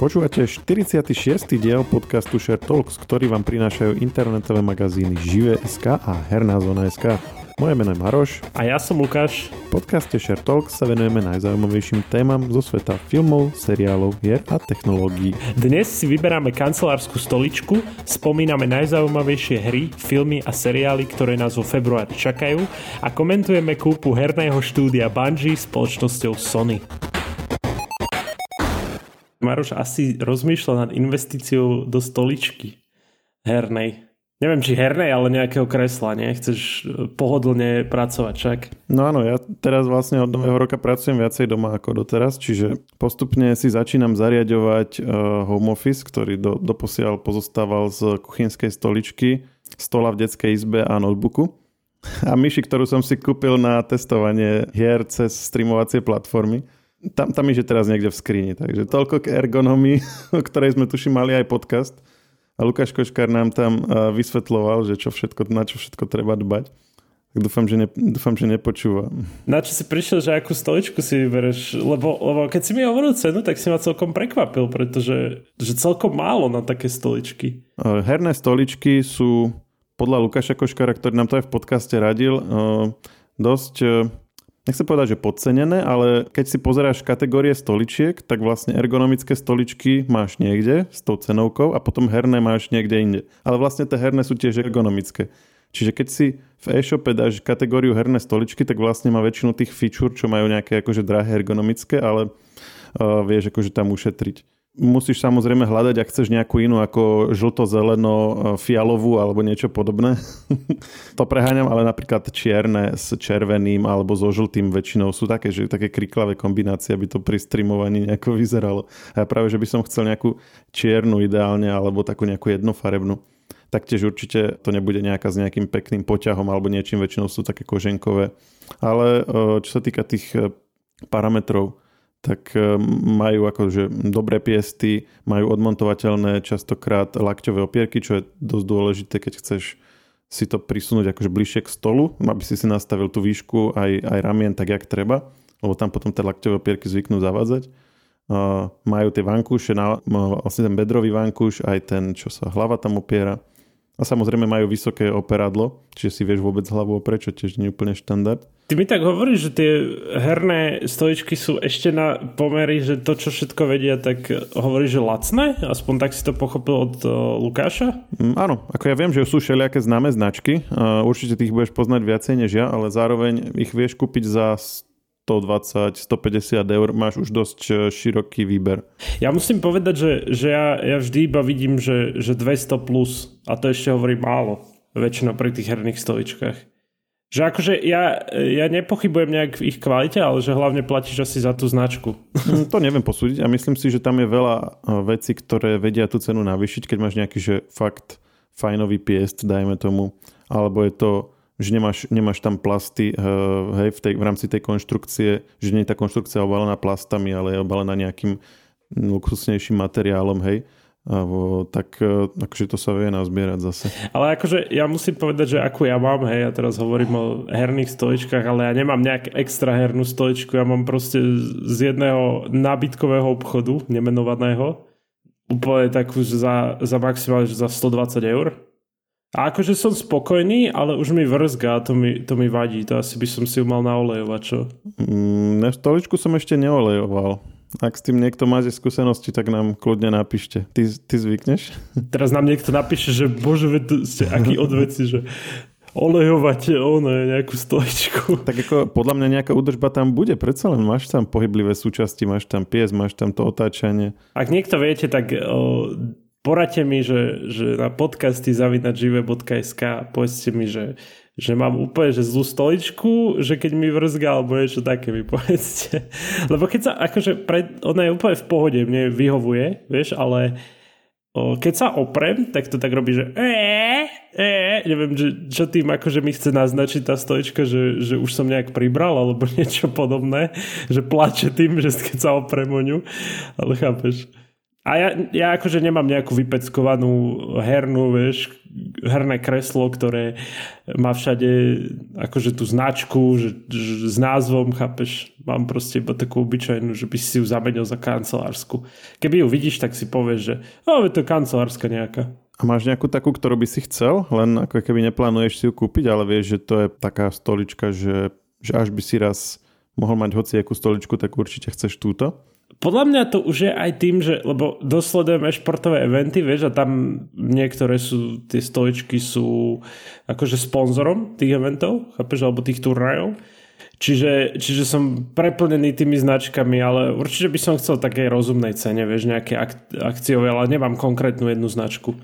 Počúvate 46. diel podcastu Share Talks, ktorý vám prinášajú internetové magazíny Žive.sk a Herná zóna.sk. Moje meno je Maroš. A ja som Lukáš. V podcaste Share Talks sa venujeme najzaujímavejším témam zo sveta filmov, seriálov, hier a technológií. Dnes si vyberáme kancelárskú stoličku, spomíname najzaujímavejšie hry, filmy a seriály, ktoré nás vo februári čakajú a komentujeme kúpu herného štúdia Bungie spoločnosťou Sony. Maroš asi rozmýšľa nad investíciou do stoličky hernej. Neviem, či hernej, ale nejakého kresla, nie? Chceš e, pohodlne pracovať, však? No áno, ja teraz vlastne od nového roka pracujem viacej doma ako doteraz, čiže postupne si začínam zariadovať uh, home office, ktorý do, doposiaľ pozostával z kuchynskej stoličky, stola v detskej izbe a notebooku. A myši, ktorú som si kúpil na testovanie hier cez streamovacie platformy tam, tam je teraz niekde v skrini. Takže toľko k ergonomii, o ktorej sme tuším mali aj podcast. A Lukáš Koškár nám tam vysvetloval, že čo všetko, na čo všetko treba dbať. Tak dúfam, že, ne, dúfam, že nepočúva. Na čo si prišiel, že akú stoličku si vybereš? Lebo, lebo keď si mi hovoril cenu, tak si ma celkom prekvapil, pretože že celkom málo na také stoličky. Herné stoličky sú podľa Lukáša Koškára, ktorý nám to aj v podcaste radil, dosť nechcem povedať, že podcenené, ale keď si pozeráš kategórie stoličiek, tak vlastne ergonomické stoličky máš niekde s tou cenovkou a potom herné máš niekde inde. Ale vlastne tie herné sú tiež ergonomické. Čiže keď si v e-shope dáš kategóriu herné stoličky, tak vlastne má väčšinu tých feature, čo majú nejaké akože drahé ergonomické, ale uh, vieš akože tam ušetriť musíš samozrejme hľadať, ak chceš nejakú inú ako žlto-zeleno, e, alebo niečo podobné. to preháňam, ale napríklad čierne s červeným alebo so žltým väčšinou sú také, že také kriklavé kombinácie, aby to pri streamovaní nejako vyzeralo. A ja práve, že by som chcel nejakú čiernu ideálne alebo takú nejakú jednofarebnú. Taktiež určite to nebude nejaká s nejakým pekným poťahom alebo niečím, väčšinou sú také koženkové. Ale e, čo sa týka tých e, parametrov, tak e, majú akože dobré piesty, majú odmontovateľné častokrát lakťové opierky, čo je dosť dôležité, keď chceš si to prisunúť akože bližšie k stolu, aby si si nastavil tú výšku aj, aj ramien tak, jak treba, lebo tam potom tie lakťové opierky zvyknú zavádzať. Uh, majú tie vankúše, na, vlastne ten bedrový vankúš, aj ten, čo sa hlava tam opiera. A samozrejme majú vysoké operadlo, čiže si vieš vôbec hlavu oprieť, čo tiež nie je úplne štandard. Ty mi tak hovoríš, že tie herné stojičky sú ešte na pomery, že to, čo všetko vedia, tak hovoríš, že lacné? Aspoň tak si to pochopil od uh, Lukáša? Mm, áno, ako ja viem, že sú všelijaké známe značky. Uh, určite tých budeš poznať viacej než ja, ale zároveň ich vieš kúpiť za 120, 150 eur máš už dosť e, široký výber. Ja musím povedať, že, že ja, ja vždy iba vidím, že, že 200 plus a to ešte hovorím málo väčšinou pri tých herných stoličkách. Že akože ja, ja nepochybujem nejak v ich kvalite, ale že hlavne platíš asi za tú značku. Mm, to neviem posúdiť a myslím si, že tam je veľa e, vecí, ktoré vedia tú cenu navýšiť, keď máš nejaký že fakt fajnový piest, dajme tomu, alebo je to že nemáš, nemáš tam plasty uh, hej, v, tej, v rámci tej konštrukcie, že nie je tá konštrukcia obalená plastami, ale je obalená nejakým luxusnejším materiálom, hej. Uh, tak uh, akože to sa vie nazbierať zase. Ale akože ja musím povedať, že ako ja mám, hej, ja teraz hovorím o herných stoličkách, ale ja nemám nejak extra hernú stoličku, ja mám proste z jedného nábytkového obchodu, nemenovaného, úplne takú za, za maximálne za 120 eur a akože som spokojný, ale už mi vrzga to mi, to mi vadí. To asi by som si ju mal naolejovať, čo? Mm, na stoličku som ešte neolejoval. Ak s tým niekto máte skúsenosti, tak nám kľudne napíšte. Ty, ty zvykneš? Teraz nám niekto napíše, že bože, ste aký odveci, že olejovať ono, nejakú stoličku. Tak ako podľa mňa nejaká údržba tam bude, predsa len máš tam pohyblivé súčasti, máš tam pies, máš tam to otáčanie. Ak niekto viete, tak o, poradte mi, že, že na podcasty zavinačive.sk povedzte mi, že, že mám úplne že zlú stoličku, že keď mi vrzga alebo niečo také mi povedzte. Lebo keď sa, akože, pred, ona je úplne v pohode, mne vyhovuje, vieš, ale o, keď sa oprem, tak to tak robí, že ee, ee, neviem, že, čo tým akože mi chce naznačiť tá stolička, že, že už som nejak pribral alebo niečo podobné, že plače tým, že keď sa oprem o ňu, ale chápeš. A ja, ja akože nemám nejakú vypeckovanú hernú, vieš, herné kreslo, ktoré má všade akože tú značku že, že, s názvom, chápeš? Mám proste iba takú obyčajnú, že by si ju zamenil za kancelársku. Keby ju vidíš, tak si povieš, že je to kancelárska nejaká. A máš nejakú takú, ktorú by si chcel? Len ako keby neplánuješ si ju kúpiť, ale vieš, že to je taká stolička, že, že až by si raz mohol mať hoci akú stoličku, tak určite chceš túto? Podľa mňa to už je aj tým, že, lebo dosledujeme športové eventy, vieš, a tam niektoré sú, tie stoličky sú akože sponzorom tých eventov, chápeš, alebo tých turnajov. Čiže, čiže som preplnený tými značkami, ale určite by som chcel takej rozumnej cene, vieš, nejaké ak- akciové, ale nemám konkrétnu jednu značku.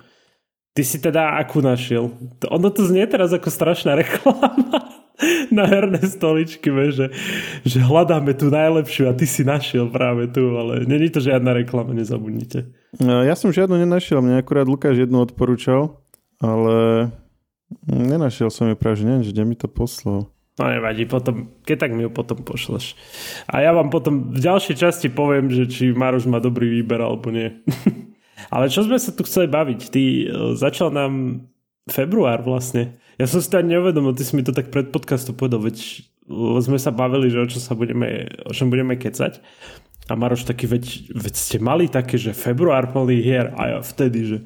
Ty si teda akú našiel? Ono to znie teraz ako strašná reklama na herné stoličky, že, že hľadáme tú najlepšiu a ty si našiel práve tu, ale není to žiadna reklama, nezabudnite. No, ja som žiadnu nenašiel, mne akurát Lukáš jednu odporúčal, ale nenašiel som ju práve, že neviem, že kde mi to poslal. No nevadí, potom, keď tak mi ju potom pošleš. A ja vám potom v ďalšej časti poviem, že či Maroš má dobrý výber alebo nie. ale čo sme sa tu chceli baviť? Ty uh, začal nám február vlastne. Ja som si to ani neuvedomil, ty si mi to tak pred podcastom povedal, veď sme sa bavili, že o čom, sa budeme, o čom budeme kecať. A Maroš taký, veď, veď ste mali také, že február plný hier a ja vtedy, že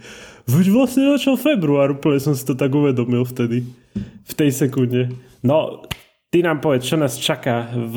veď vlastne začal február, úplne som si to tak uvedomil vtedy, v tej sekunde. No, ty nám povedz, čo nás čaká v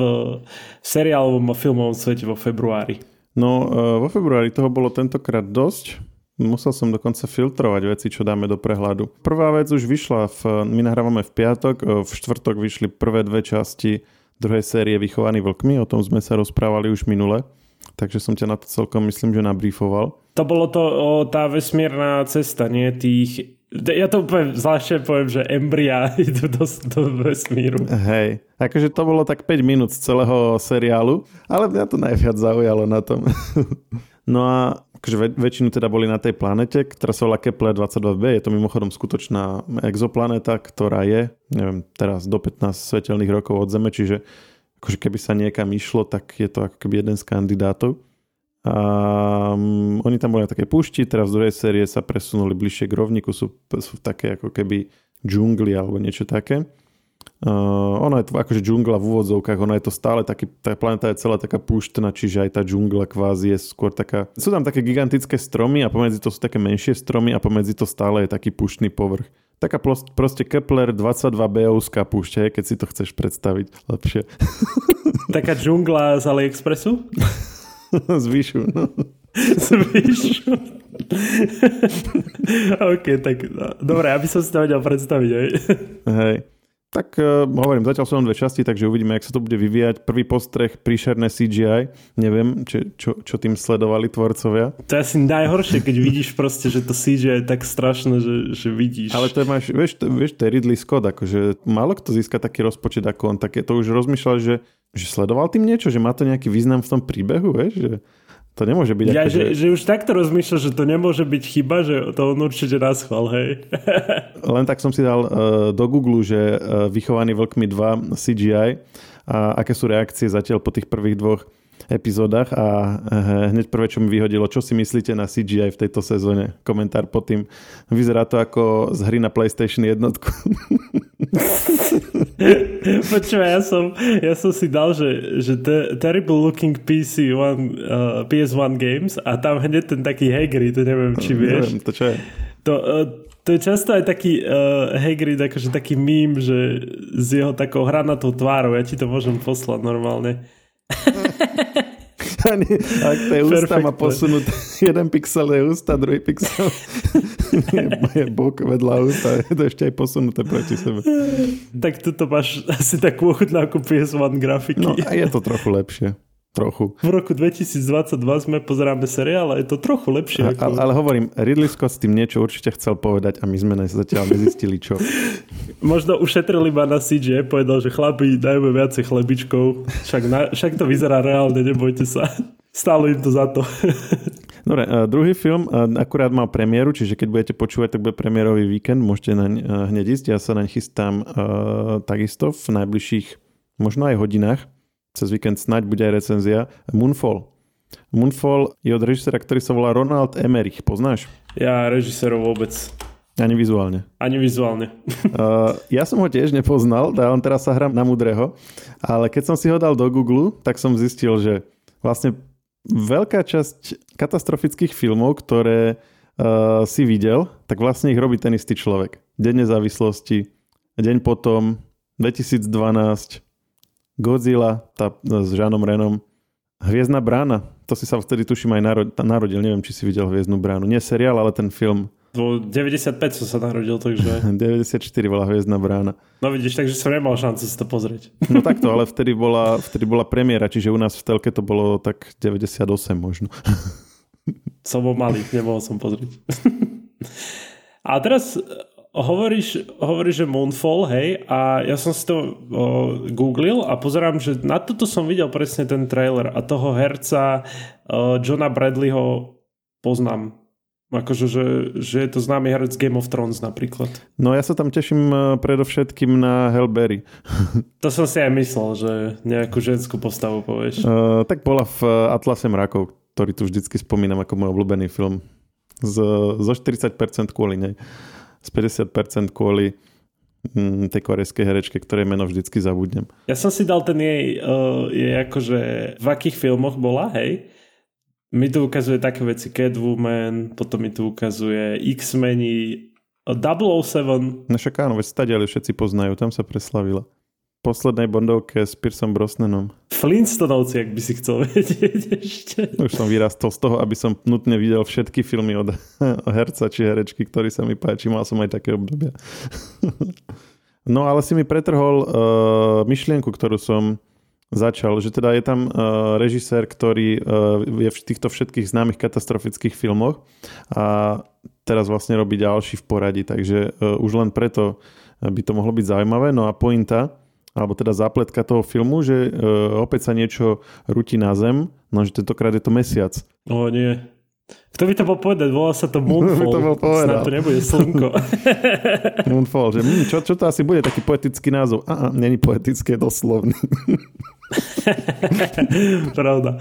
seriálovom a filmovom svete vo februári. No, e, vo februári toho bolo tentokrát dosť. Musel som dokonca filtrovať veci, čo dáme do prehľadu. Prvá vec už vyšla, v, my nahrávame v piatok, e, v štvrtok vyšli prvé dve časti druhej série Vychovaní vlkmi, o tom sme sa rozprávali už minule, takže som ťa na to celkom myslím, že nabrífoval. To bolo to o, tá vesmírna cesta, nie tých ja to poviem, zvláštne poviem, že embria idú do, do vesmíru. Hej, akože to bolo tak 5 minút z celého seriálu, ale mňa to najviac zaujalo na tom. no a akože väč- väčšinu teda boli na tej planete, ktorá sa volá Kepler 22b. Je to mimochodom skutočná exoplaneta, ktorá je, neviem, teraz do 15 svetelných rokov od Zeme, čiže akože keby sa niekam išlo, tak je to ako keby jeden z kandidátov. A um, oni tam boli na také púšti, teraz v druhej série sa presunuli bližšie k rovníku, sú, sú také ako keby džungli alebo niečo také. Uh, ono je to akože džungla v úvodzovkách, ono je to stále taký, tá planeta je celá taká púštna, čiže aj tá džungla kvázi je skôr taká, sú tam také gigantické stromy a pomedzi to sú také menšie stromy a pomedzi to stále je taký púštny povrch. Taká proste Kepler 22B-ovská púšťa, keď si to chceš predstaviť lepšie. Taká džungla z AliExpressu? z výšu, no. z výšu. OK, tak no, dobre, aby som si to vedel predstaviť. Hej. hej. Tak uh, hovorím, zatiaľ sú len dve časti, takže uvidíme, jak sa to bude vyvíjať. Prvý postreh, príšerné CGI. Neviem, čo, čo, čo tým sledovali tvorcovia. To je asi najhoršie, keď vidíš proste, že to CGI je tak strašné, že, že vidíš. Ale to je, máš, vieš, to, vieš, to je Ridley Scott, akože málo kto získa taký rozpočet ako on. Tak je to už rozmýšľal, že, že sledoval tým niečo, že má to nejaký význam v tom príbehu, vieš, že to nemôže byť ja, ako, že, že... že už takto rozmýšľa, že to nemôže byť chyba, že to on určite naschval, hej. Len tak som si dal uh, do Google, že uh, Vychovaný vlkmi 2 CGI a aké sú reakcie zatiaľ po tých prvých dvoch epizódach a uh, hneď prvé, čo mi vyhodilo, čo si myslíte na CGI v tejto sezóne? Komentár pod tým. Vyzerá to ako z hry na PlayStation jednotku. Počúva, ja som, ja som si dal, že, že te, terrible looking PC one, uh, PS1 games a tam hneď ten taký Hagrid, to neviem, či vieš. Neviem, to čo je? To, uh, to je často aj taký uh, Hagrid, akože taký mím, že s jeho takou hranatou tvárou, ja ti to môžem poslať normálne. Ani, ak to je ústa má posunúť jeden pixel je ústa, druhý pixel je, je bok vedľa ústa, je to ešte aj posunuté proti sebe. Tak tuto máš asi takú ochutnávku PS1 grafiky. No a je to trochu lepšie. Trochu. V roku 2022 sme pozeráme seriál a je to trochu lepšie. A, ako... Ale hovorím, Ridley Scott s tým niečo určite chcel povedať a my sme zatiaľ nezistili čo. Možno ušetrili ma na CJ, povedal, že chlapi, dajme viacej chlebičkov, však, na, však to vyzerá reálne, nebojte sa. Stálo im to za to. Dobre, uh, druhý film uh, akurát mal premiéru, čiže keď budete počúvať, tak bude premiérový víkend, môžete naň uh, hneď ísť. Ja sa naň chystám takisto v najbližších možno aj hodinách cez víkend snáď bude aj recenzia Moonfall. Moonfall je od režisera, ktorý sa volá Ronald Emmerich. Poznáš? Ja režisérov vôbec. Ani vizuálne. Ani vizuálne. uh, ja som ho tiež nepoznal, on teraz sa hrám na mudrého, ale keď som si ho dal do Google, tak som zistil, že vlastne veľká časť katastrofických filmov, ktoré uh, si videl, tak vlastne ich robí ten istý človek. Deň nezávislosti, deň potom, 2012, Godzilla tá, s Žánom Renom, Hviezdna brána, to si sa vtedy tuším aj narodil, neviem, či si videl Hviezdnu bránu. Nie seriál, ale ten film. Vo 95 som sa narodil, takže... 94 bola Hviezdna brána. No vidíš, takže som nemal šancu si to pozrieť. No takto, ale vtedy bola, vtedy bola premiéra, čiže u nás v telke to bolo tak 98 možno. Som bol malý, nemohol som pozrieť. A teraz hovoríš, hovoríš, že Moonfall, hej, a ja som si to o, googlil a pozerám, že na toto som videl presne ten trailer a toho herca o, Johna Bradleyho poznám. Akože, že, že je to známy herec Game of Thrones napríklad. No ja sa tam teším e, predovšetkým na Hellberry. to som si aj myslel, že nejakú ženskú postavu povieš. Uh, tak bola v Atlase mrakov, ktorý tu vždycky spomínam ako môj obľúbený film. Z, zo 40% kvôli nej. Z 50% kvôli mm, tej korejskej herečke, ktoré meno vždycky zabudnem. Ja som si dal ten jej, uh, jej akože v akých filmoch bola, hej? mi tu ukazuje také veci Catwoman, potom mi tu ukazuje X-meni, 007. No však áno, veď stadiali všetci poznajú, tam sa preslavila. Poslednej Bondovke s Piersom Brosnanom. Flintstonovci, ak by si chcel vedieť ešte. Už som vyrastol z toho, aby som nutne videl všetky filmy od herca či herečky, ktorý sa mi páči. Mal som aj také obdobia. no ale si mi pretrhol uh, myšlienku, ktorú som začal, že teda je tam uh, režisér, ktorý uh, je v týchto všetkých známych katastrofických filmoch a teraz vlastne robí ďalší v poradí, takže uh, už len preto by to mohlo byť zaujímavé. No a pointa, alebo teda zápletka toho filmu, že uh, opäť sa niečo rúti na zem, no že tentokrát je to mesiac. O nie. Kto by to bol povedať? Volá sa to Moonfall. to bol Snad to nebude slnko. Moonfall, že hm, čo, čo to asi bude, taký poetický názov. Aha, není poetické, doslovný. Pravda.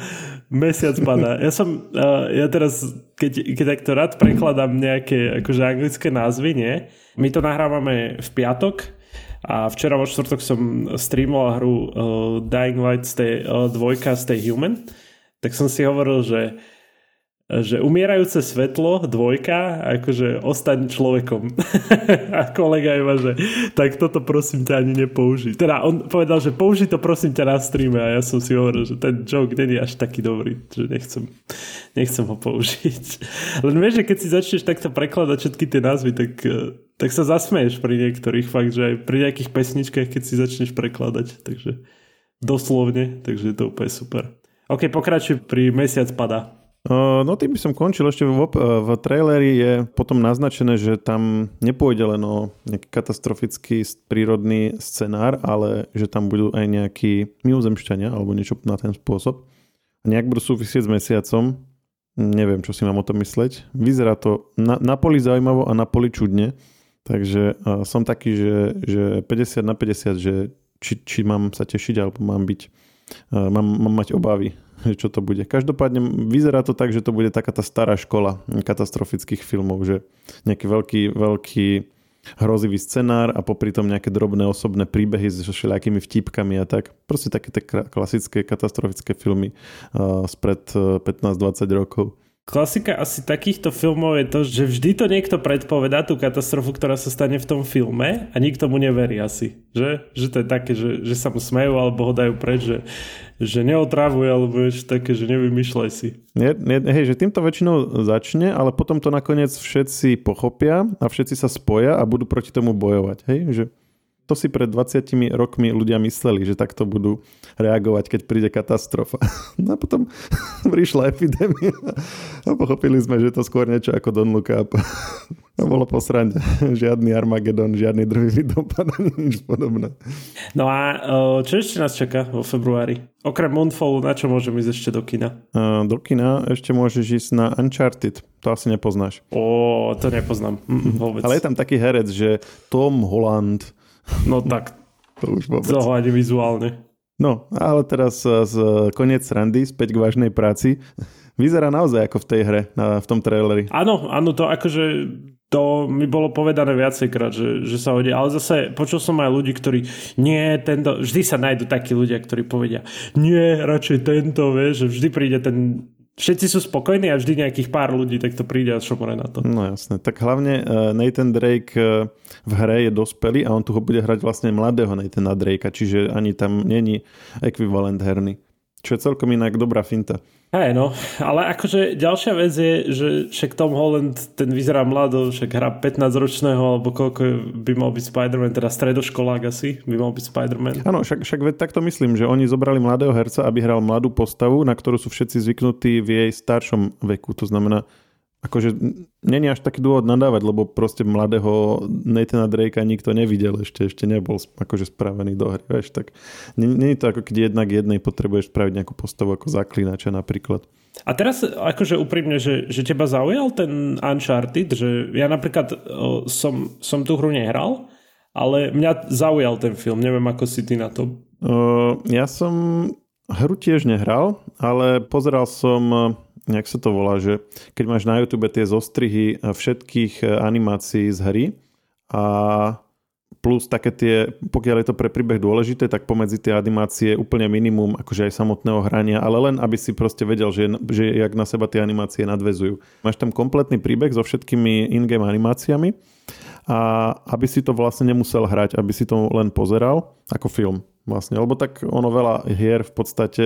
Mesiac padá. Ja som, uh, ja teraz, keď, keď takto rád prekladám nejaké akože anglické názvy, nie? My to nahrávame v piatok a včera vo štvrtok som streamoval hru uh, Dying Light stay, uh, dvojka Stay Human, tak som si hovoril, že že umierajúce svetlo, dvojka, akože ostaň človekom. a kolega iba, že tak toto prosím ťa ani nepoužij. Teda on povedal, že použij to prosím ťa na streame a ja som si hovoril, že ten joke není až taký dobrý, že nechcem, nechcem ho použiť. Len vieš, že keď si začneš takto prekladať všetky tie názvy, tak, eh, tak sa zasmeješ pri niektorých fakt, že aj pri nejakých pesničkách, keď si začneš prekladať. Takže doslovne, takže je to úplne super. OK, pokračuj pri Mesiac pada. No tým by som končil. Ešte v, v traileri je potom naznačené, že tam nepôjde len o nejaký katastrofický prírodný scenár, ale že tam budú aj nejakí mimozemšťania alebo niečo na ten spôsob. A nejak budú súvisieť s mesiacom. Neviem, čo si mám o tom mysleť. Vyzerá to na, na poli zaujímavo a na poli čudne. Takže uh, som taký, že, že 50 na 50, že či, či mám sa tešiť alebo mám byť, uh, mám, mám mať obavy čo to bude. Každopádne vyzerá to tak, že to bude taká tá stará škola katastrofických filmov, že nejaký veľký, veľký hrozivý scenár a popri tom nejaké drobné osobné príbehy s všelijakými vtipkami a tak. Proste také tie klasické katastrofické filmy uh, spred 15-20 rokov. Klasika asi takýchto filmov je to, že vždy to niekto predpovedá tú katastrofu, ktorá sa stane v tom filme a nikto mu neverí asi. Že, že to je také, že, že sa mu smejú alebo ho dajú preč, že, že neotravuje alebo niečo také, že nevymýšľaj si. Nie, nie, hej, že týmto väčšinou začne, ale potom to nakoniec všetci pochopia a všetci sa spoja a budú proti tomu bojovať. Hej, že to si pred 20 rokmi ľudia mysleli, že takto budú reagovať, keď príde katastrofa. No a potom prišla epidémia a pochopili sme, že to skôr niečo ako Don Look Up. To bolo posranie. Žiadny Armagedon, žiadny druhý dopad, nič podobné. No a čo ešte nás čaká vo februári? Okrem Moonfallu, na čo môžem ísť ešte do kina? Do kina ešte môžeš ísť na Uncharted. To asi nepoznáš. Ó, to nepoznám. Mm, vôbec. Ale je tam taký herec, že Tom Holland No tak, to už vôbec. Ani vizuálne. No, ale teraz z koniec randy, späť k vážnej práci. Vyzerá naozaj ako v tej hre, na, v tom traileri. Áno, áno, to akože to mi bolo povedané viacejkrát, že, že sa hodí. Ale zase počul som aj ľudí, ktorí nie, tento, vždy sa nájdú takí ľudia, ktorí povedia, nie, radšej tento, vieš, že vždy príde ten všetci sú spokojní a vždy nejakých pár ľudí tak to príde a šomore na to. No jasné. Tak hlavne uh, Nathan Drake uh, v hre je dospelý a on tu ho bude hrať vlastne mladého Nathana Drakea, čiže ani tam není ekvivalent herný. Čo je celkom inak dobrá finta. Hej, no, ale akože ďalšia vec je, že však Tom Holland, ten vyzerá mlado, však hrá 15-ročného, alebo koľko by mal byť Spider-Man, teda stredoškolák asi by mal byť Spider-Man. Áno, však, však veď takto myslím, že oni zobrali mladého herca, aby hral mladú postavu, na ktorú sú všetci zvyknutí v jej staršom veku. To znamená, akože není až taký dôvod nadávať, lebo proste mladého Nathana Drakea nikto nevidel ešte, ešte nebol akože spravený do hry, vieš, tak není to ako keď jednak jednej potrebuješ spraviť nejakú postavu ako zaklinača napríklad. A teraz akože úprimne, že, že teba zaujal ten Uncharted, že ja napríklad o, som, som tú hru nehral, ale mňa zaujal ten film, neviem ako si ty na to. Uh, ja som hru tiež nehral, ale pozeral som jak sa to volá, že keď máš na YouTube tie zostrihy všetkých e, animácií z hry a plus také tie, pokiaľ je to pre príbeh dôležité, tak pomedzi tie animácie úplne minimum akože aj samotného hrania, ale len aby si proste vedel, že, že jak na seba tie animácie nadvezujú. Máš tam kompletný príbeh so všetkými in-game animáciami a aby si to vlastne nemusel hrať, aby si to len pozeral ako film vlastne, lebo tak ono veľa hier v podstate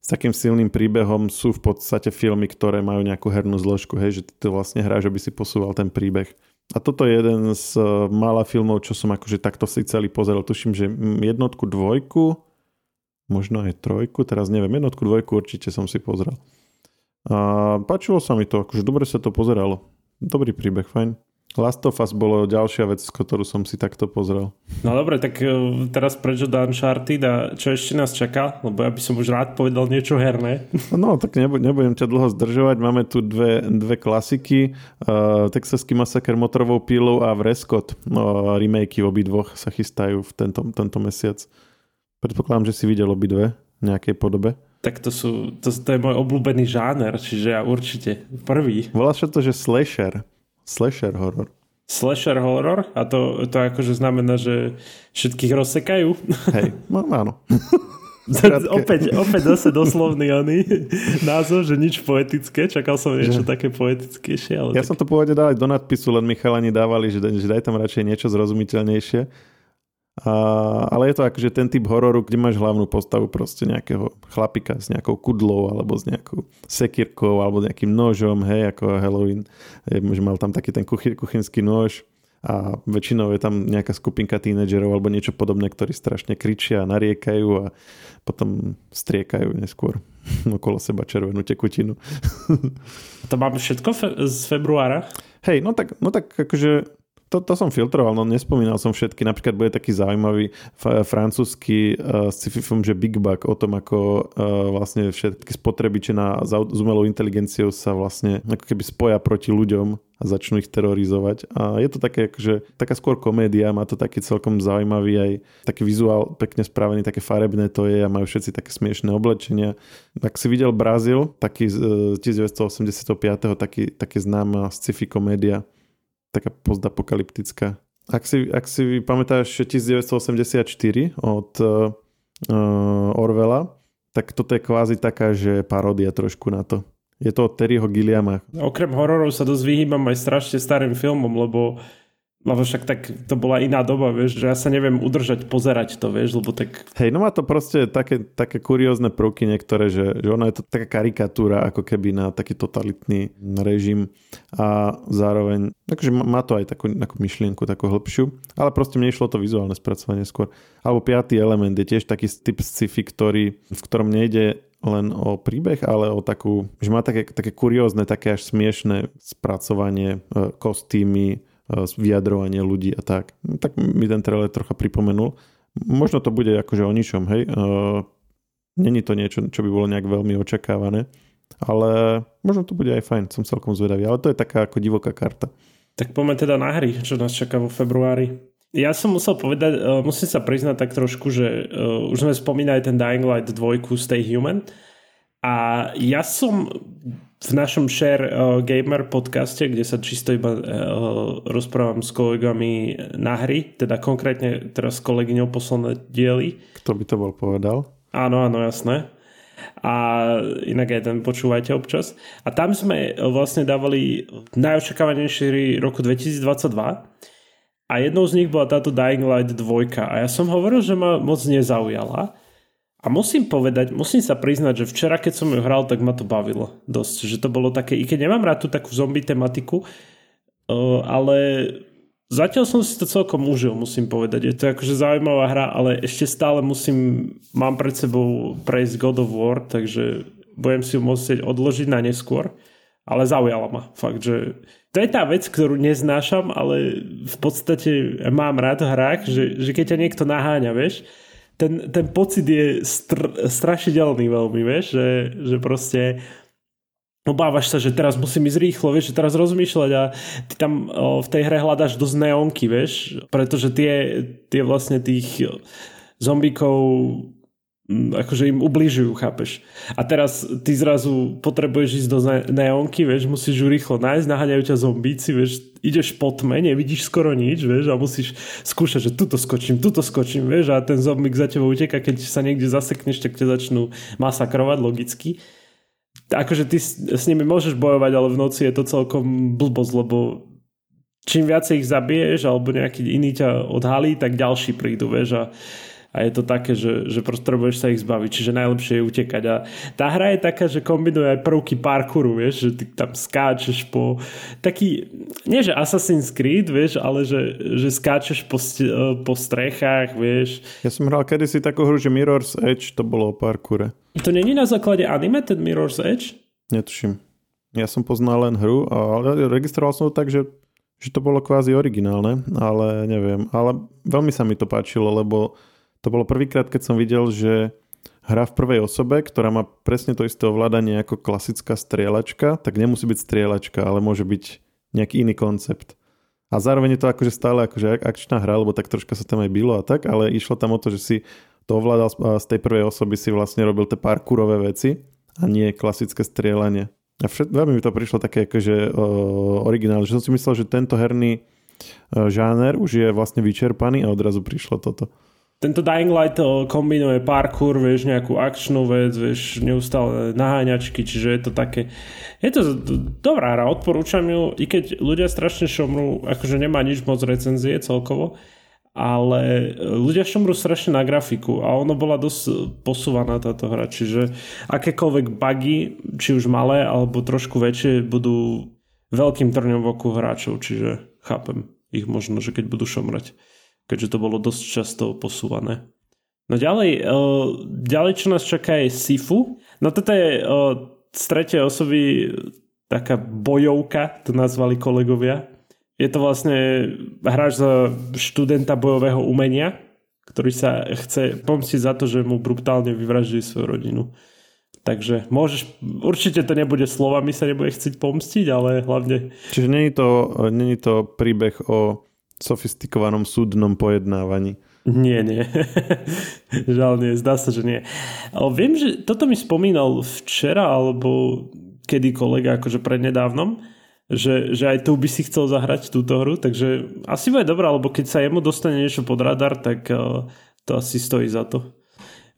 s takým silným príbehom sú v podstate filmy, ktoré majú nejakú hernú zložku, hej, že ty to vlastne hráš, aby si posúval ten príbeh. A toto je jeden z uh, mála filmov, čo som akože takto si celý pozeral. Tuším, že jednotku, dvojku, možno aj trojku, teraz neviem, jednotku, dvojku určite som si pozrel. A páčilo sa mi to, akože dobre sa to pozeralo. Dobrý príbeh, fajn. Last of Us bolo ďalšia vec, ktorú som si takto pozrel. No dobre, tak e, teraz prečo do Uncharted a čo ešte nás čaká? Lebo ja by som už rád povedal niečo herné. No tak nebudem ťa dlho zdržovať. Máme tu dve, dve klasiky. Uh, Texaský masaker motorovou pílou a Vrescott. No, remakey obidvoch sa chystajú v tento, tento mesiac. Predpokladám, že si videl obidve v nejakej podobe. Tak to, sú, to, to je môj obľúbený žáner, čiže ja určite prvý. Volá sa to, že slasher. Slasher horror. Slasher horror? A to, to akože znamená, že všetkých rozsekajú? Hej, no áno. opäť, opäť zase doslovný oný názov, že nič poetické. Čakal som niečo že... také poetickejšie. Ale ja tak... som to pôvodne aj do nadpisu, len Michalani dávali, že, že daj tam radšej niečo zrozumiteľnejšie. A, ale je to akože ten typ hororu, kde máš hlavnú postavu proste nejakého chlapika s nejakou kudlou alebo s nejakou sekírkou alebo nejakým nožom, hej, ako Halloween. Že mal tam taký ten kuchy, kuchynský nôž a väčšinou je tam nejaká skupinka tínedžerov alebo niečo podobné, ktorí strašne kričia a nariekajú a potom striekajú neskôr okolo seba červenú tekutinu. to máme všetko fe- z februára? Hej, no tak, no tak akože to, to som filtroval, no nespomínal som všetky. Napríklad bude taký zaujímavý f- francúzsky uh, sci-fi film, že Big Bug, o tom, ako uh, vlastne všetky spotrebiče na s umelou inteligenciou sa vlastne ako keby spoja proti ľuďom a začnú ich terorizovať. A je to také, akože, taká skôr komédia, má to taký celkom zaujímavý aj taký vizuál pekne spravený, také farebné to je a majú všetci také smiešné oblečenia. Ak si videl Brazil, taký z uh, 1985. taký, taký známa sci-fi komédia, taká postapokalyptická. Ak si, ak si pamätáš 1984 od uh, Orwella, tak toto je kvázi taká, že paródia trošku na to. Je to od Terryho Gilliama. Okrem hororov sa dosť vyhýbam aj strašne starým filmom, lebo lebo však tak to bola iná doba, vieš, že ja sa neviem udržať, pozerať to, vieš, lebo tak... Hej, no má to proste také, také kuriózne prvky niektoré, že, že ono je to taká karikatúra ako keby na taký totalitný režim a zároveň, takže má to aj takú, takú myšlienku, takú hĺbšiu, ale proste mne išlo to vizuálne spracovanie skôr. Alebo piatý element je tiež taký typ sci-fi, ktorý, v ktorom nejde len o príbeh, ale o takú, že má také, také kuriózne, také až smiešné spracovanie, e, kostýmy, vyjadrovanie ľudí a tak. Tak mi ten trailer trocha pripomenul. Možno to bude akože o ničom, hej. E, není to niečo, čo by bolo nejak veľmi očakávané, ale možno to bude aj fajn, som celkom zvedavý. Ale to je taká ako divoká karta. Tak poďme teda na hry, čo nás čaká vo februári. Ja som musel povedať, uh, musím sa priznať tak trošku, že už sme spomínali ten Dying Light 2 Stay Human a ja som v našom Share uh, Gamer podcaste, kde sa čisto iba uh, rozprávam s kolegami na hry, teda konkrétne teraz s kolegyňou posledné diely. Kto by to bol povedal? Áno, áno, jasné. A inak aj ten počúvajte občas. A tam sme vlastne dávali najočakávanejšie hry roku 2022 a jednou z nich bola táto Dying Light 2 a ja som hovoril, že ma moc nezaujala a musím povedať, musím sa priznať, že včera, keď som ju hral, tak ma to bavilo dosť. Že to bolo také, i keď nemám rád tú takú zombie tematiku, uh, ale zatiaľ som si to celkom užil, musím povedať. Je to akože zaujímavá hra, ale ešte stále musím, mám pred sebou prejsť God of War, takže budem si ju musieť odložiť na neskôr. Ale zaujala ma. Fakt, že to je tá vec, ktorú neznášam, ale v podstate mám rád v hrách, že, že keď ťa niekto naháňa, vieš, ten, ten pocit je str- strašidelný veľmi, vieš, že, že proste obávaš sa, že teraz musím ísť rýchlo, vieš, že teraz rozmýšľať a ty tam o, v tej hre hľadáš dosť neonky, vieš, pretože tie, tie vlastne tých zombíkov akože im ubližujú, chápeš. A teraz ty zrazu potrebuješ ísť do neonky, vieš, musíš ju rýchlo nájsť, naháňajú ťa zombíci, vieš, ideš po tme, nevidíš skoro nič, vieš, a musíš skúšať, že tuto skočím, tuto skočím, vieš, a ten zombík za tebou uteká, keď sa niekde zasekneš, tak ťa začnú masakrovať logicky. Akože ty s nimi môžeš bojovať, ale v noci je to celkom blbosť, lebo čím viacej ich zabiješ, alebo nejaký iný ťa odhalí, tak ďalší prídu, vieš, a a je to také, že, že potrebuješ sa ich zbaviť, čiže najlepšie je utekať. A tá hra je taká, že kombinuje aj prvky parkouru, vieš, že ty tam skáčeš po taký, nie že Assassin's Creed, vieš, ale že, že skáčeš po, po strechách, vieš. Ja som hral kedysi takú hru, že Mirror's Edge, to bolo o parkoure. To není na základe anime, ten Mirror's Edge? Netuším. Ja som poznal len hru, ale registroval som to tak, že že to bolo kvázi originálne, ale neviem. Ale veľmi sa mi to páčilo, lebo to bolo prvýkrát, keď som videl, že hra v prvej osobe, ktorá má presne to isté ovládanie ako klasická strieľačka, tak nemusí byť strieľačka, ale môže byť nejaký iný koncept. A zároveň je to akože stále akože akčná hra, lebo tak troška sa tam aj bylo a tak, ale išlo tam o to, že si to ovládal z tej prvej osoby, si vlastne robil tie parkourové veci a nie klasické strieľanie. A všet, veľmi mi to prišlo také akože uh, originálne, že som si myslel, že tento herný uh, žáner už je vlastne vyčerpaný a odrazu prišlo toto tento Dying Light eh, kombinuje parkour, vieš, nejakú akčnú vec, vieš, neustále naháňačky, čiže je to také... Je to dobrá hra, odporúčam ju, i keď ľudia strašne šomrú, akože nemá nič moc recenzie celkovo, ale ľudia šomrú strašne na grafiku a ono bola dosť posúvaná táto hra, čiže akékoľvek bugy, či už malé alebo trošku väčšie, budú veľkým trňom v oku hráčov, čiže chápem ich možno, že keď budú šomrať keďže to bolo dosť často posúvané. No ďalej, uh, ďalej čo nás čaká je Sifu. No toto je uh, z tretej osoby taká bojovka, to nazvali kolegovia. Je to vlastne hráč za študenta bojového umenia, ktorý sa chce pomstiť za to, že mu brutálne vyvraždí svoju rodinu. Takže môžeš, určite to nebude slovami, sa nebude chcieť pomstiť, ale hlavne... Čiže není to, není to príbeh o sofistikovanom súdnom pojednávaní. Nie, nie. Žiaľ nie, zdá sa, že nie. Ale viem, že toto mi spomínal včera, alebo kedy kolega, akože prednedávnom, že, že aj tu by si chcel zahrať túto hru, takže asi bude dobré, lebo keď sa jemu dostane niečo pod radar, tak to asi stojí za to.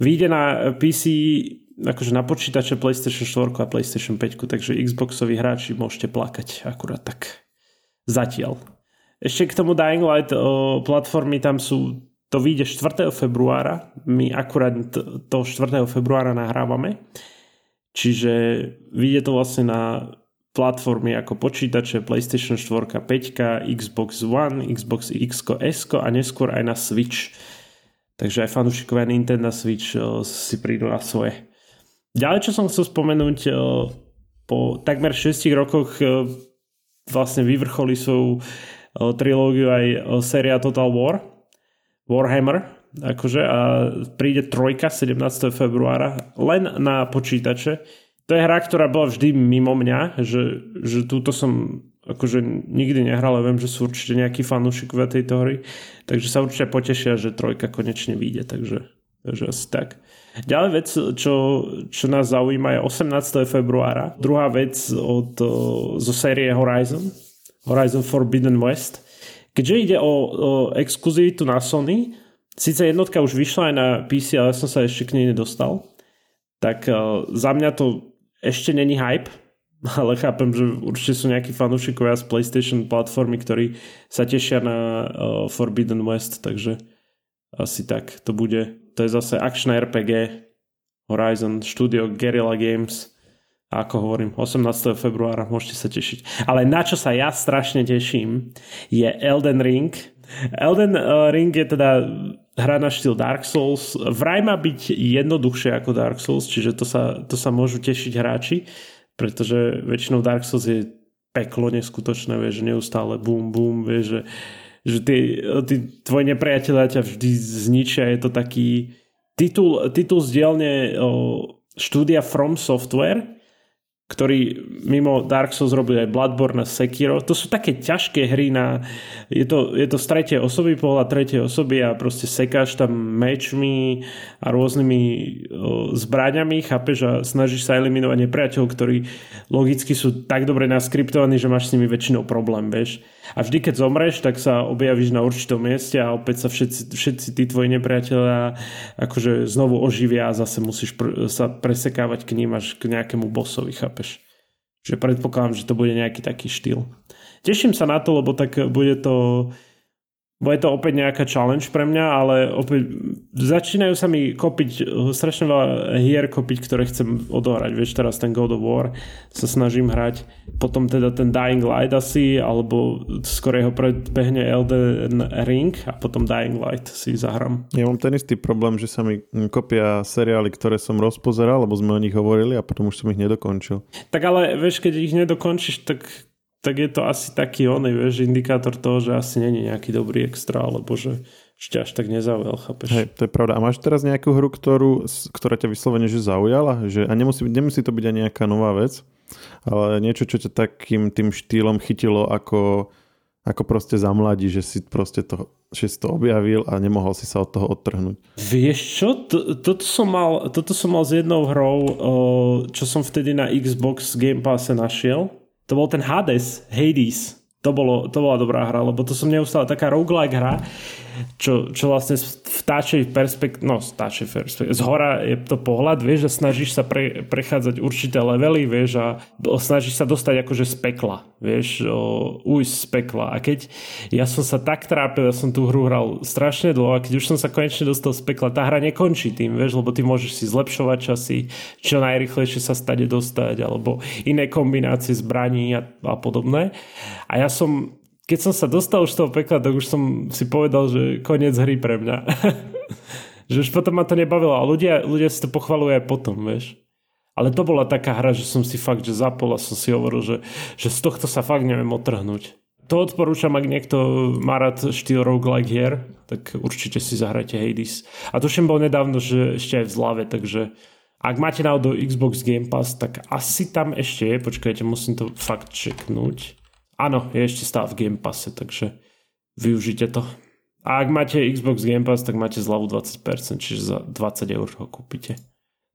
Vyjde na PC, akože na počítače PlayStation 4 a PlayStation 5, takže Xboxoví hráči môžete plakať akurát tak. Zatiaľ. Ešte k tomu Dying Light o, platformy tam sú, to vyjde 4. februára, my akurát to 4. februára nahrávame, čiže vyjde to vlastne na platformy ako počítače, PlayStation 4, 5, Xbox One, Xbox X, S a neskôr aj na Switch. Takže aj fanúšikovia Nintendo Switch o, si prídu na svoje. Ďalej, čo som chcel spomenúť, o, po takmer 6 rokoch o, vlastne vyvrcholí svoju trilógiu aj séria Total War, Warhammer, akože a príde trojka 17. februára len na počítače. To je hra, ktorá bola vždy mimo mňa, že, že túto som akože nikdy nehral, ale viem, že sú určite nejakí fanúšikovia tejto hry, takže sa určite potešia, že trojka konečne vyjde, takže, takže asi tak. Ďalej vec, čo, čo nás zaujíma je 18. februára. Druhá vec od, zo série Horizon, Horizon Forbidden West. Keďže ide o, o exkluzivitu na Sony, síce jednotka už vyšla aj na PC, ale som sa ešte k nej nedostal, tak uh, za mňa to ešte není hype, ale chápem, že určite sú nejakí fanúšikovia z PlayStation platformy, ktorí sa tešia na uh, Forbidden West, takže asi tak to bude. To je zase action RPG Horizon Studio Guerrilla Games a ako hovorím, 18. februára môžete sa tešiť. Ale na čo sa ja strašne teším je Elden Ring. Elden uh, Ring je teda hra na štýl Dark Souls. Vraj má byť jednoduchšie ako Dark Souls, čiže to sa, to sa môžu tešiť hráči, pretože väčšinou Dark Souls je peklo neskutočné, vieš, neustále boom, boom, vieš, že, že tí, tí tvoji nepriatelia ťa vždy zničia, je to taký titul, titul z dielne štúdia From Software, ktorý mimo Dark Souls robil aj Bloodborne Sekiro. To sú také ťažké hry na... Je to, je to z tretej osoby, pohľad tretej osoby a proste sekáš tam mečmi a rôznymi o, zbraňami, chápeš a snažíš sa eliminovať nepriateľov, ktorí logicky sú tak dobre naskriptovaní, že máš s nimi väčšinou problém, vieš. A vždy, keď zomreš, tak sa objavíš na určitom mieste a opäť sa všetci, všetci tí tvoji nepriateľia akože znovu oživia a zase musíš pr- sa presekávať k ním až k nejakému bossovi, chápeš? Čiže predpokladám, že to bude nejaký taký štýl. Teším sa na to, lebo tak bude to bude to opäť nejaká challenge pre mňa, ale opäť začínajú sa mi kopiť strašne veľa hier kopiť, ktoré chcem odohrať. Vieš, teraz ten God of War sa snažím hrať, potom teda ten Dying Light asi, alebo skôr ho predbehne Elden Ring a potom Dying Light si zahrám. Ja mám ten istý problém, že sa mi kopia seriály, ktoré som rozpozeral, lebo sme o nich hovorili a potom už som ich nedokončil. Tak ale vieš, keď ich nedokončíš, tak tak je to asi taký oný, vieš, indikátor toho, že asi není nejaký dobrý extra, alebo že ešte až tak nezaujal, chápeš? Hej, to je pravda. A máš teraz nejakú hru, ktorú, ktorá ťa vyslovene že zaujala? Že, a nemusí, nemusí to byť ani nejaká nová vec, ale niečo, čo ťa takým tým štýlom chytilo ako, ako proste za mladí, že si proste to, že si to objavil a nemohol si sa od toho odtrhnúť. Vieš čo? Toto som mal, toto som mal s jednou hrou, čo som vtedy na Xbox Game Passe našiel to bol ten Hades, Hades. To, bolo, to bola dobrá hra, lebo to som neustále taká roguelike hra, čo, čo vlastne vtáčej perspekt, no vtáčej perspekt, z hora je to pohľad, vieš, a snažíš sa pre, prechádzať určité levely, vieš, a snažíš sa dostať akože z pekla, vieš, o, ujsť z pekla. A keď ja som sa tak trápil, ja som tú hru hral strašne dlho a keď už som sa konečne dostal z pekla, tá hra nekončí tým, vieš, lebo ty môžeš si zlepšovať časy, čo najrychlejšie sa stade dostať, alebo iné kombinácie zbraní a, a podobné. A ja som keď som sa dostal už z toho pekla, tak už som si povedal, že koniec hry pre mňa. že už potom ma to nebavilo a ľudia, ľudia si to pochvalujú aj potom, vieš. Ale to bola taká hra, že som si fakt, že zapol a som si hovoril, že, že z tohto sa fakt neviem otrhnúť. To odporúčam, ak niekto má rád štýl roguelike hier, tak určite si zahrajte Hades. A tuším bol nedávno, že ešte aj v zlave, takže ak máte náhodou Xbox Game Pass, tak asi tam ešte je. Počkajte, musím to fakt čeknúť. Áno, je ešte stále v Game Passe, takže využite to. A ak máte Xbox Game Pass, tak máte zľavu 20%, čiže za 20 eur ho kúpite.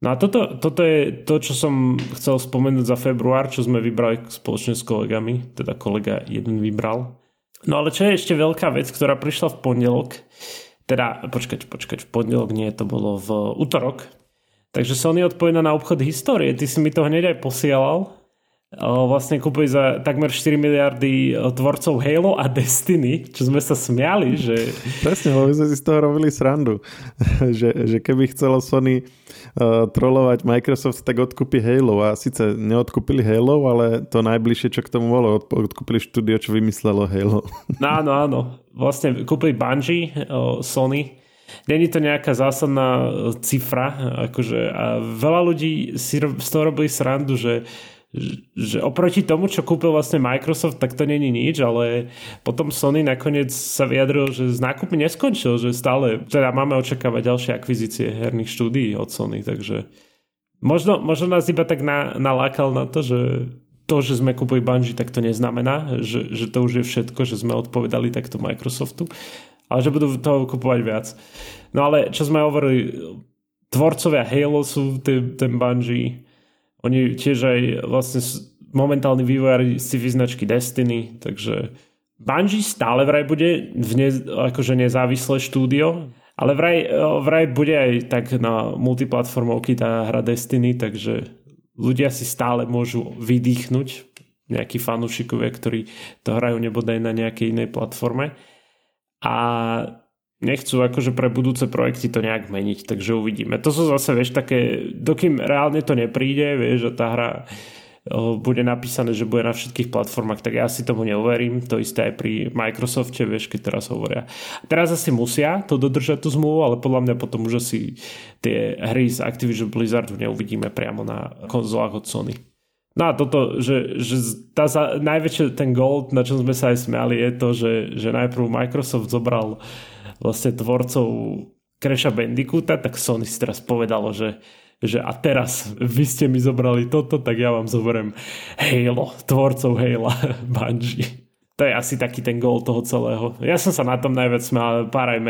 No a toto, toto je to, čo som chcel spomenúť za február, čo sme vybrali spoločne s kolegami, teda kolega jeden vybral. No ale čo je ešte veľká vec, ktorá prišla v pondelok, teda počkať, počkať, v pondelok nie, to bolo v útorok, takže Sony odpovedá na obchod histórie, ty si mi to hneď aj posielal, vlastne kúpili za takmer 4 miliardy tvorcov Halo a Destiny, čo sme sa smiali, že... Presne, lebo sme si z toho robili srandu, že, že keby chcelo Sony uh, trolovať Microsoft, tak odkúpi Halo a síce neodkúpili Halo, ale to najbližšie, čo k tomu bolo, odkúpili štúdio, čo vymyslelo Halo. No, áno, áno. Vlastne kúpili Bungie, uh, Sony, Není to nejaká zásadná cifra, akože a veľa ľudí si z toho robili srandu, že že oproti tomu, čo kúpil vlastne Microsoft, tak to není nič, ale potom Sony nakoniec sa vyjadril, že z nákupy neskončil, že stále, teda máme očakávať ďalšie akvizície herných štúdií od Sony, takže možno, možno nás iba tak na, nalákal na to, že to, že sme kúpili Bungie, tak to neznamená, že, že to už je všetko, že sme odpovedali takto Microsoftu, ale že budú toho kupovať viac. No ale čo sme hovorili, tvorcovia Halo sú ten, ten Bungie, oni tiež aj vlastne momentálni vývojári vyznačky Destiny, takže Bungie stále vraj bude v ne, akože nezávislé štúdio, ale vraj, vraj bude aj tak na multiplatformovky tá hra Destiny, takže ľudia si stále môžu vydýchnuť, nejakí fanúšikovia, ktorí to hrajú nebodaj na nejakej inej platforme. A nechcú akože pre budúce projekty to nejak meniť, takže uvidíme. To sú zase, vieš, také, dokým reálne to nepríde, vieš, že tá hra bude napísané, že bude na všetkých platformách, tak ja si tomu neuverím. To isté aj pri Microsofte, vieš, keď teraz hovoria. Teraz asi musia to dodržať tú zmluvu, ale podľa mňa potom už asi tie hry z Activision Blizzardu neuvidíme priamo na konzolách od Sony. No a toto, že, že tá za, najväčšie ten gold, na čom sme sa aj smiali, je to, že, že najprv Microsoft zobral vlastne tvorcov Crasha Bandicoota, tak Sony si teraz povedalo, že že a teraz vy ste mi zobrali toto, tak ja vám zoberiem Halo, tvorcov Halo, Bungie. To je asi taký ten gól toho celého. Ja som sa na tom najviac smial, pár aj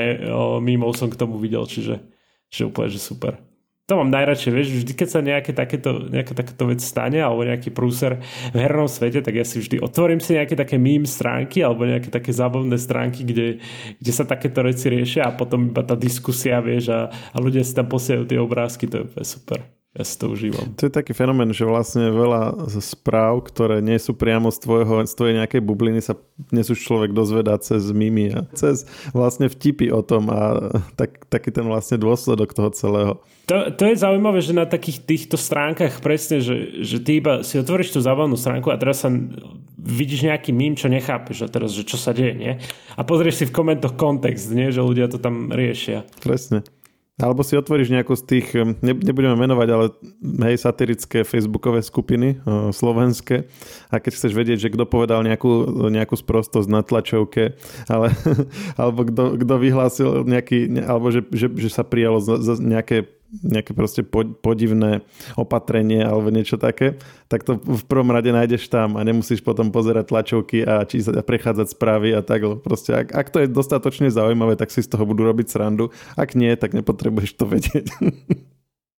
mimov som k tomu videl, čiže že úplne, že super to mám najradšej, vieš, vždy keď sa nejaké takéto, nejaká takéto vec stane alebo nejaký prúser v hernom svete, tak ja si vždy otvorím si nejaké také meme stránky alebo nejaké také zábavné stránky, kde, kde sa takéto veci riešia a potom iba tá diskusia, vieš, a, a ľudia si tam posielajú tie obrázky, to je super. Ja si to užívam. To je taký fenomén, že vlastne veľa správ, ktoré nie sú priamo z, tvojho, z tvojej nejakej bubliny, sa dnes už človek dozvedá cez mimi a cez vlastne vtipy o tom a tak, taký ten vlastne dôsledok toho celého. To, to je zaujímavé, že na takých týchto stránkach presne, že, že ty iba si otvoríš tú zábavnú stránku a teraz sa vidíš nejaký mím, čo nechápeš a teraz, že čo sa deje, nie? A pozrieš si v komentoch kontext, nie? Že ľudia to tam riešia. Presne. Alebo si otvoríš nejakú z tých, nebudeme menovať, ale hej, satirické facebookové skupiny slovenské. A keď chceš vedieť, že kto povedal nejakú, nejakú sprostosť na tlačovke, ale, alebo kto, vyhlásil nejaký, alebo že, že, že sa prijalo z, z nejaké nejaké proste podivné opatrenie alebo niečo také, tak to v prvom rade nájdeš tam a nemusíš potom pozerať tlačovky a či sa prechádzať správy a tak. Proste ak, ak to je dostatočne zaujímavé, tak si z toho budú robiť srandu. Ak nie, tak nepotrebuješ to vedieť.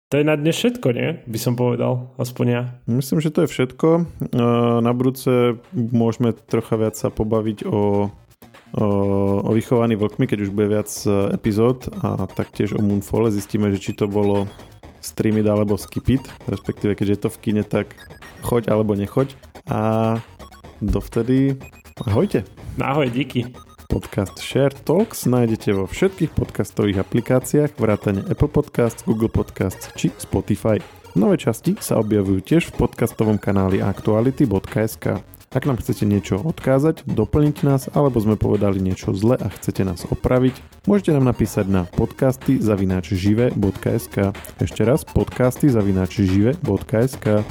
To je na dnes všetko, nie? By som povedal, aspoň ja. Myslím, že to je všetko. Na budúce môžeme trocha viac sa pobaviť o o vychovaní vlkmi, keď už bude viac e, epizód a taktiež o Moonfall zistíme, že či to bolo streamit alebo skipit, respektíve keď je to v kine, tak choď alebo nechoď a dovtedy ahojte. Ahoj, díky. Podcast Share Talks nájdete vo všetkých podcastových aplikáciách vrátane Apple Podcasts, Google Podcasts či Spotify. Nové časti sa objavujú tiež v podcastovom kanáli aktuality.sk. Ak nám chcete niečo odkázať, doplniť nás, alebo sme povedali niečo zle a chcete nás opraviť, môžete nám napísať na podcasty zavináč žive.sk. Ešte raz podcasty zavináč žive.sk.